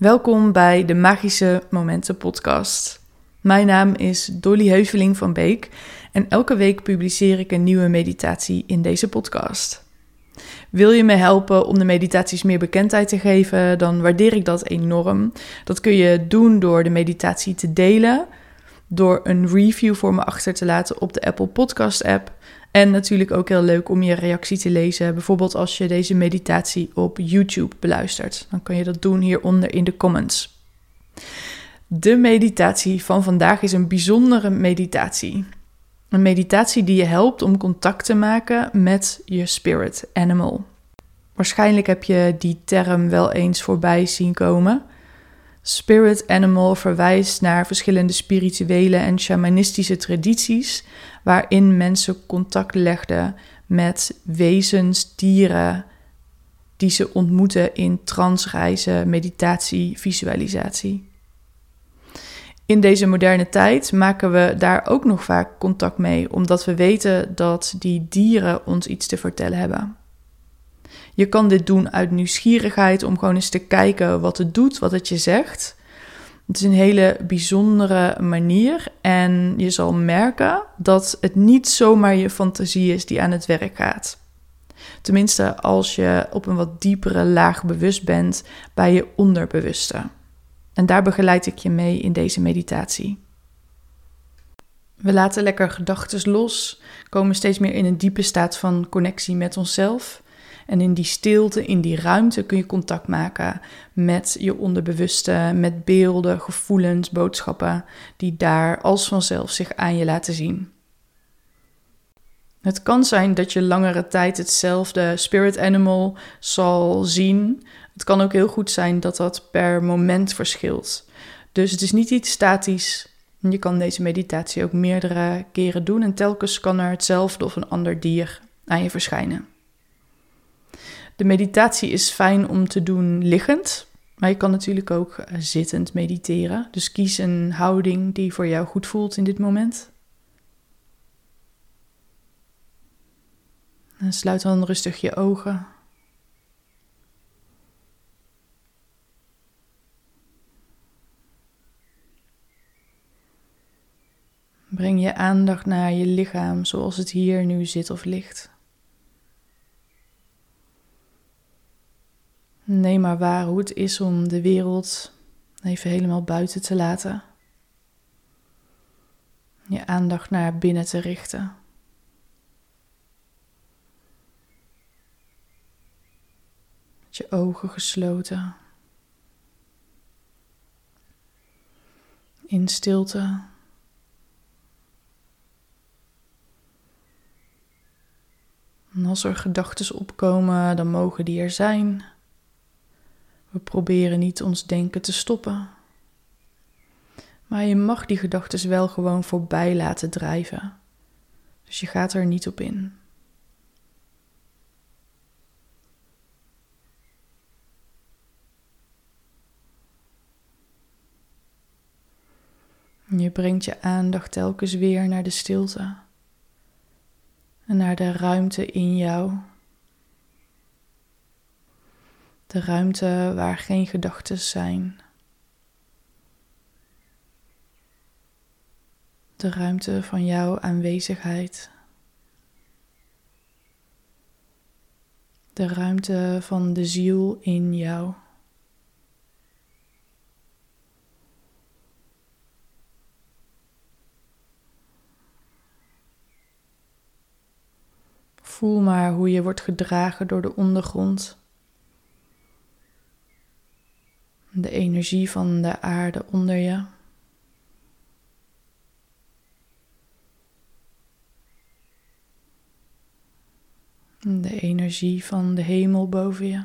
Welkom bij de Magische Momenten podcast. Mijn naam is Dolly Heuveling van Beek en elke week publiceer ik een nieuwe meditatie in deze podcast. Wil je me helpen om de meditaties meer bekendheid te geven, dan waardeer ik dat enorm. Dat kun je doen door de meditatie te delen, door een review voor me achter te laten op de Apple Podcast app en natuurlijk ook heel leuk om je reactie te lezen. Bijvoorbeeld als je deze meditatie op YouTube beluistert. Dan kan je dat doen hieronder in de comments. De meditatie van vandaag is een bijzondere meditatie. Een meditatie die je helpt om contact te maken met je spirit animal. Waarschijnlijk heb je die term wel eens voorbij zien komen. Spirit animal verwijst naar verschillende spirituele en shamanistische tradities waarin mensen contact legden met wezens, dieren die ze ontmoeten in transreizen, meditatie, visualisatie. In deze moderne tijd maken we daar ook nog vaak contact mee, omdat we weten dat die dieren ons iets te vertellen hebben. Je kan dit doen uit nieuwsgierigheid om gewoon eens te kijken wat het doet, wat het je zegt. Het is een hele bijzondere manier en je zal merken dat het niet zomaar je fantasie is die aan het werk gaat. Tenminste, als je op een wat diepere laag bewust bent bij je onderbewuste. En daar begeleid ik je mee in deze meditatie. We laten lekker gedachten los, komen steeds meer in een diepe staat van connectie met onszelf en in die stilte, in die ruimte kun je contact maken met je onderbewuste, met beelden, gevoelens, boodschappen die daar als vanzelf zich aan je laten zien. Het kan zijn dat je langere tijd hetzelfde spirit animal zal zien. Het kan ook heel goed zijn dat dat per moment verschilt. Dus het is niet iets statisch. Je kan deze meditatie ook meerdere keren doen en telkens kan er hetzelfde of een ander dier aan je verschijnen. De meditatie is fijn om te doen liggend, maar je kan natuurlijk ook eh, zittend mediteren. Dus kies een houding die voor jou goed voelt in dit moment. En sluit dan rustig je ogen. Breng je aandacht naar je lichaam zoals het hier nu zit of ligt. Neem maar waar hoe het is om de wereld even helemaal buiten te laten. Je aandacht naar binnen te richten. Met je ogen gesloten. In stilte. En als er gedachten opkomen, dan mogen die er zijn. We proberen niet ons denken te stoppen. Maar je mag die gedachten wel gewoon voorbij laten drijven. Dus je gaat er niet op in. Je brengt je aandacht telkens weer naar de stilte en naar de ruimte in jou. De ruimte waar geen gedachten zijn. De ruimte van jouw aanwezigheid. De ruimte van de ziel in jou. Voel maar hoe je wordt gedragen door de ondergrond. De energie van de aarde onder je. De energie van de hemel boven je.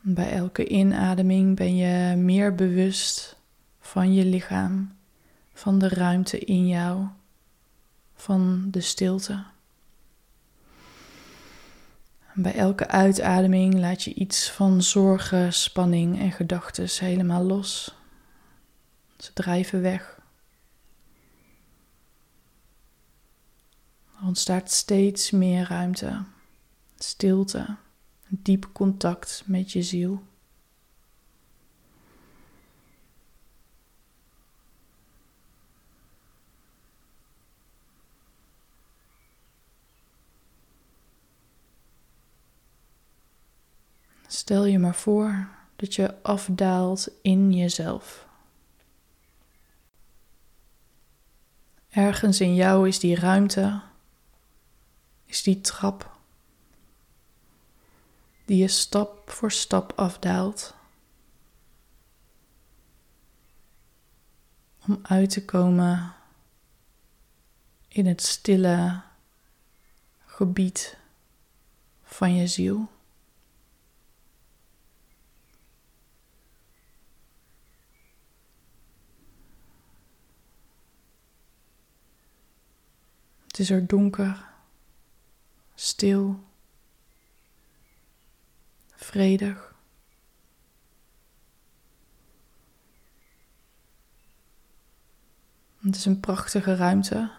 Bij elke inademing ben je meer bewust van je lichaam van de ruimte in jou, van de stilte. Bij elke uitademing laat je iets van zorgen, spanning en gedachten helemaal los. Ze drijven weg. ontstaat steeds meer ruimte, stilte, diep contact met je ziel. Stel je maar voor dat je afdaalt in jezelf. Ergens in jou is die ruimte, is die trap, die je stap voor stap afdaalt. Om uit te komen in het stille gebied van je ziel. Het is er donker, stil, vredig. Het is een prachtige ruimte.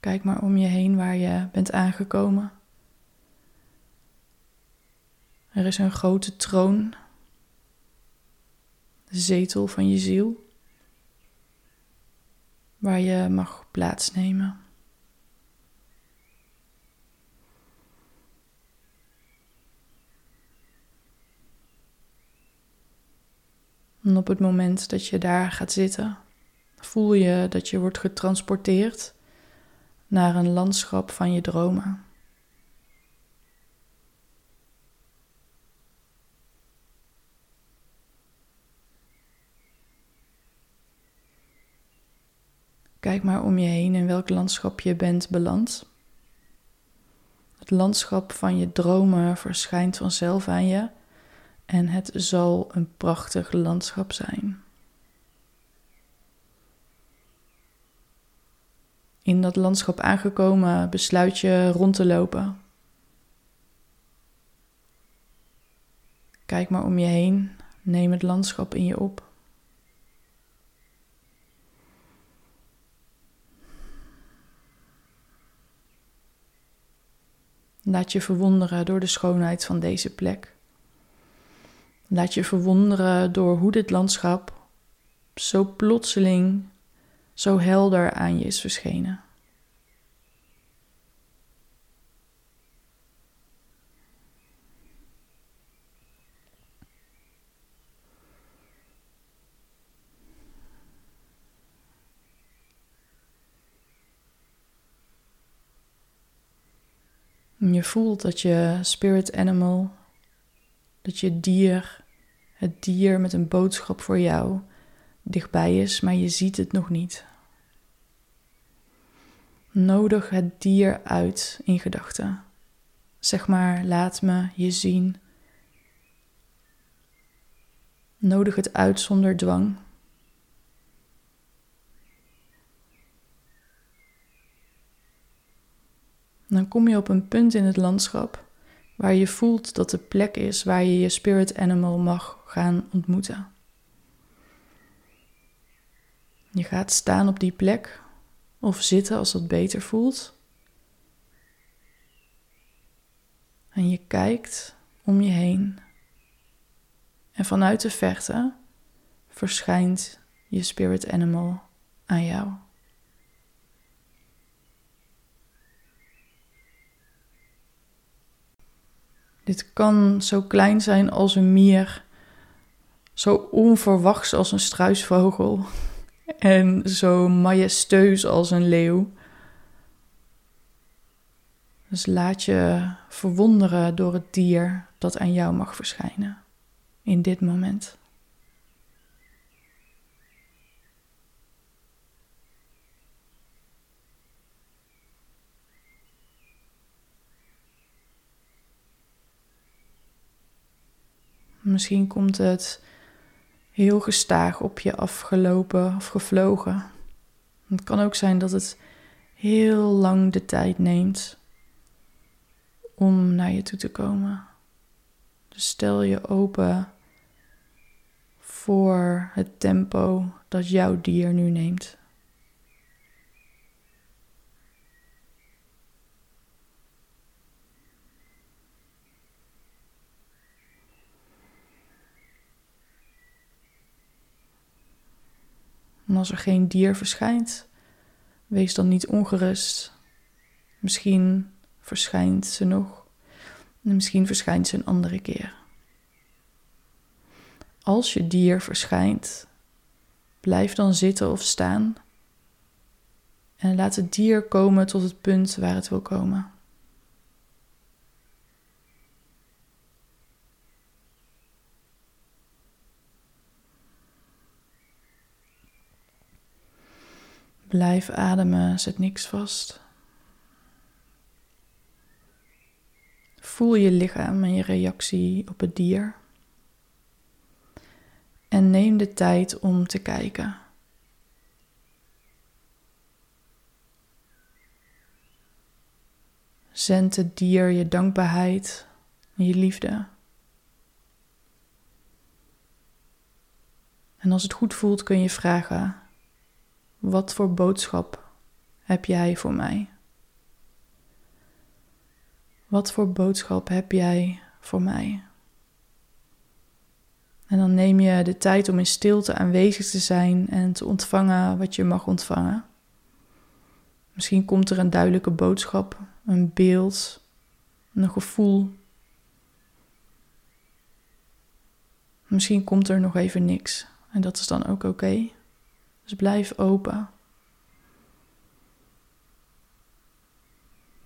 Kijk maar om je heen waar je bent aangekomen. Er is een grote troon, de zetel van je ziel, waar je mag plaatsnemen. En op het moment dat je daar gaat zitten, voel je dat je wordt getransporteerd naar een landschap van je dromen. Kijk maar om je heen in welk landschap je bent beland. Het landschap van je dromen verschijnt vanzelf aan je en het zal een prachtig landschap zijn. In dat landschap aangekomen besluit je rond te lopen. Kijk maar om je heen, neem het landschap in je op. Laat je verwonderen door de schoonheid van deze plek. Laat je verwonderen door hoe dit landschap zo plotseling, zo helder aan je is verschenen. je voelt dat je spirit animal, dat je dier, het dier met een boodschap voor jou, dichtbij is, maar je ziet het nog niet. Nodig het dier uit in gedachten. Zeg maar, laat me je zien. Nodig het uit zonder dwang. dan kom je op een punt in het landschap waar je voelt dat de plek is waar je je spirit animal mag gaan ontmoeten. Je gaat staan op die plek of zitten als dat beter voelt. En je kijkt om je heen. En vanuit de verte verschijnt je spirit animal aan jou. Dit kan zo klein zijn als een mier, zo onverwachts als een struisvogel en zo majesteus als een leeuw. Dus laat je verwonderen door het dier dat aan jou mag verschijnen in dit moment. Misschien komt het heel gestaag op je afgelopen of gevlogen. Het kan ook zijn dat het heel lang de tijd neemt om naar je toe te komen. Dus stel je open voor het tempo dat jouw dier nu neemt. Als er geen dier verschijnt, wees dan niet ongerust. Misschien verschijnt ze nog. En misschien verschijnt ze een andere keer. Als je dier verschijnt, blijf dan zitten of staan en laat het dier komen tot het punt waar het wil komen. Blijf ademen, zet niks vast. Voel je lichaam en je reactie op het dier. En neem de tijd om te kijken. Zend het dier je dankbaarheid je liefde. En als het goed voelt kun je vragen: wat voor boodschap heb jij voor mij? Wat voor boodschap heb jij voor mij? En dan neem je de tijd om in stilte aanwezig te zijn en te ontvangen wat je mag ontvangen. Misschien komt er een duidelijke boodschap, een beeld, een gevoel. Misschien komt er nog even niks en dat is dan ook oké. Dus blijf open.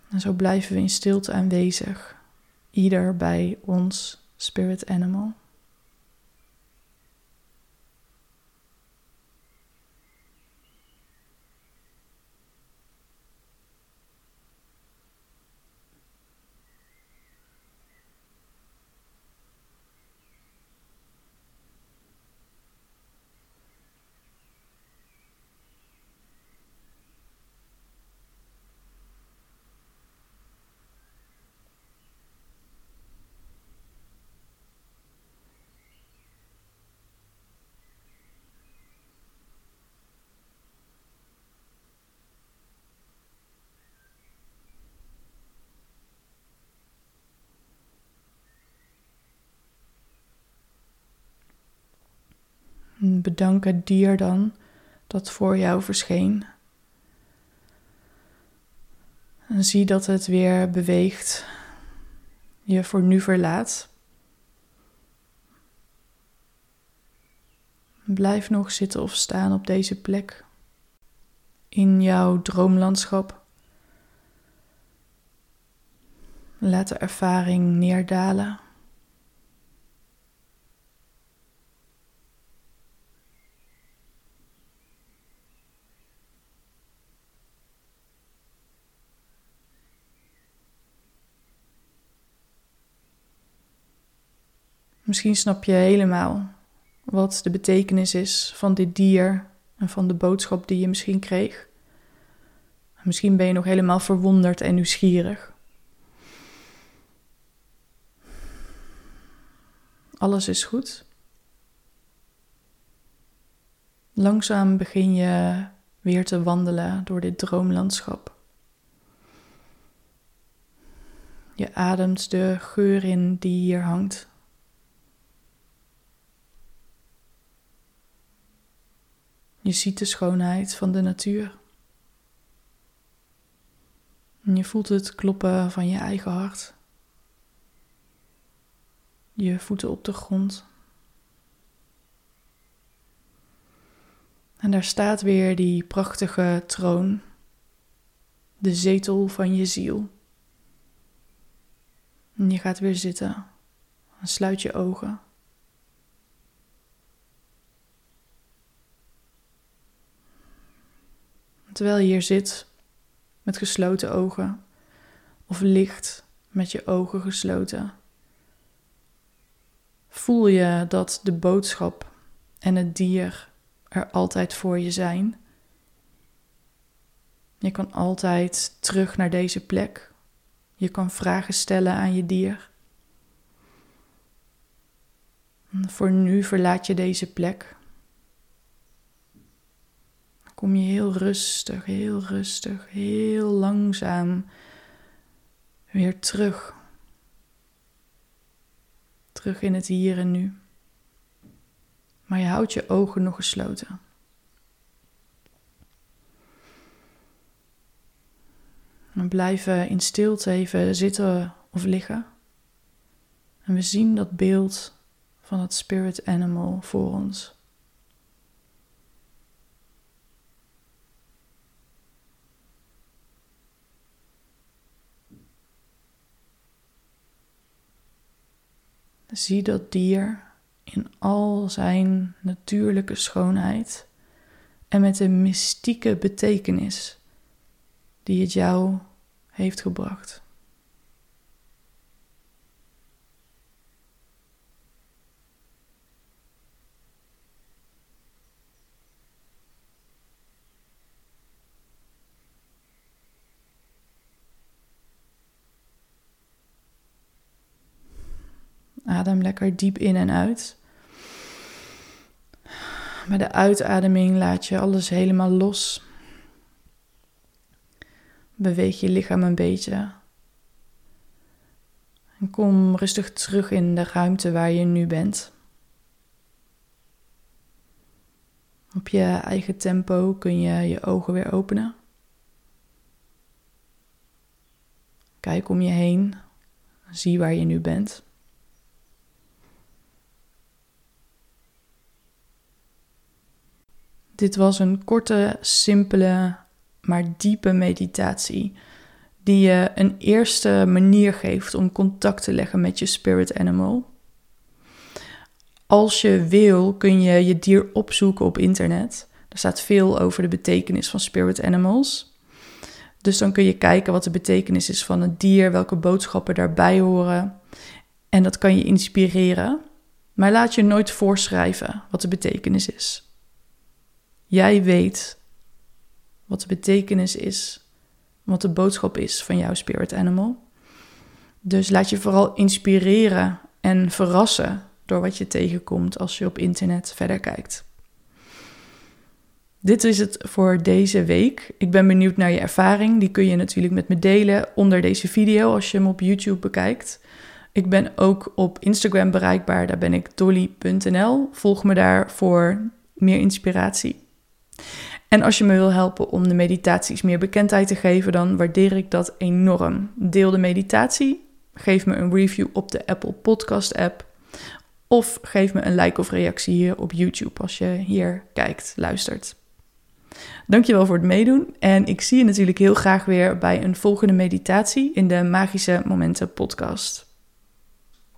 En zo blijven we in stilte aanwezig, ieder bij ons spirit animal. Bedank het dier dan dat voor jou verscheen. En zie dat het weer beweegt, je voor nu verlaat. Blijf nog zitten of staan op deze plek in jouw droomlandschap. Laat de ervaring neerdalen. Misschien snap je helemaal wat de betekenis is van dit dier en van de boodschap die je misschien kreeg. Misschien ben je nog helemaal verwonderd en nieuwsgierig. Alles is goed. Langzaam begin je weer te wandelen door dit droomlandschap. Je ademt de geur in die hier hangt. Je ziet de schoonheid van de natuur. En je voelt het kloppen van je eigen hart. Je voeten op de grond. En daar staat weer die prachtige troon, de zetel van je ziel. En je gaat weer zitten en sluit je ogen. Terwijl je hier zit met gesloten ogen of ligt met je ogen gesloten. Voel je dat de boodschap en het dier er altijd voor je zijn? Je kan altijd terug naar deze plek. Je kan vragen stellen aan je dier. voor nu verlaat je deze plek kom je heel rustig, heel rustig, heel langzaam weer terug. Terug in het hier en nu. Maar je houdt je ogen nog gesloten. We blijven in stilte even zitten of liggen. En we zien dat beeld van het spirit animal voor ons. Zie dat dier in al zijn natuurlijke schoonheid en met de mystieke betekenis die het jou heeft gebracht. Adem lekker diep in en uit. Bij de uitademing laat je alles helemaal los. Beweeg je lichaam een beetje. En kom rustig terug in de ruimte waar je nu bent. Op je eigen tempo kun je je ogen weer openen. Kijk om je heen. Zie waar je nu bent. Dit was een korte, simpele, maar diepe meditatie. Die je een eerste manier geeft om contact te leggen met je spirit animal. Als je wil, kun je je dier opzoeken op internet. Er staat veel over de betekenis van spirit animals. Dus dan kun je kijken wat de betekenis is van het dier, welke boodschappen daarbij horen. En dat kan je inspireren. Maar laat je nooit voorschrijven wat de betekenis is. Jij weet wat de betekenis is, wat de boodschap is van jouw spirit animal. Dus laat je vooral inspireren en verrassen door wat je tegenkomt als je op internet verder kijkt. Dit is het voor deze week. Ik ben benieuwd naar je ervaring. Die kun je natuurlijk met me delen onder deze video als je hem op YouTube bekijkt. Ik ben ook op Instagram bereikbaar. Daar ben ik dolly.nl. Volg me daar voor meer inspiratie. En als je me wil helpen om de meditaties meer bekendheid te geven, dan waardeer ik dat enorm. Deel de meditatie, geef me een review op de Apple Podcast app of geef me een like of reactie hier op YouTube als je hier kijkt, luistert. Dankjewel voor het meedoen en ik zie je natuurlijk heel graag weer bij een volgende meditatie in de Magische Momenten podcast.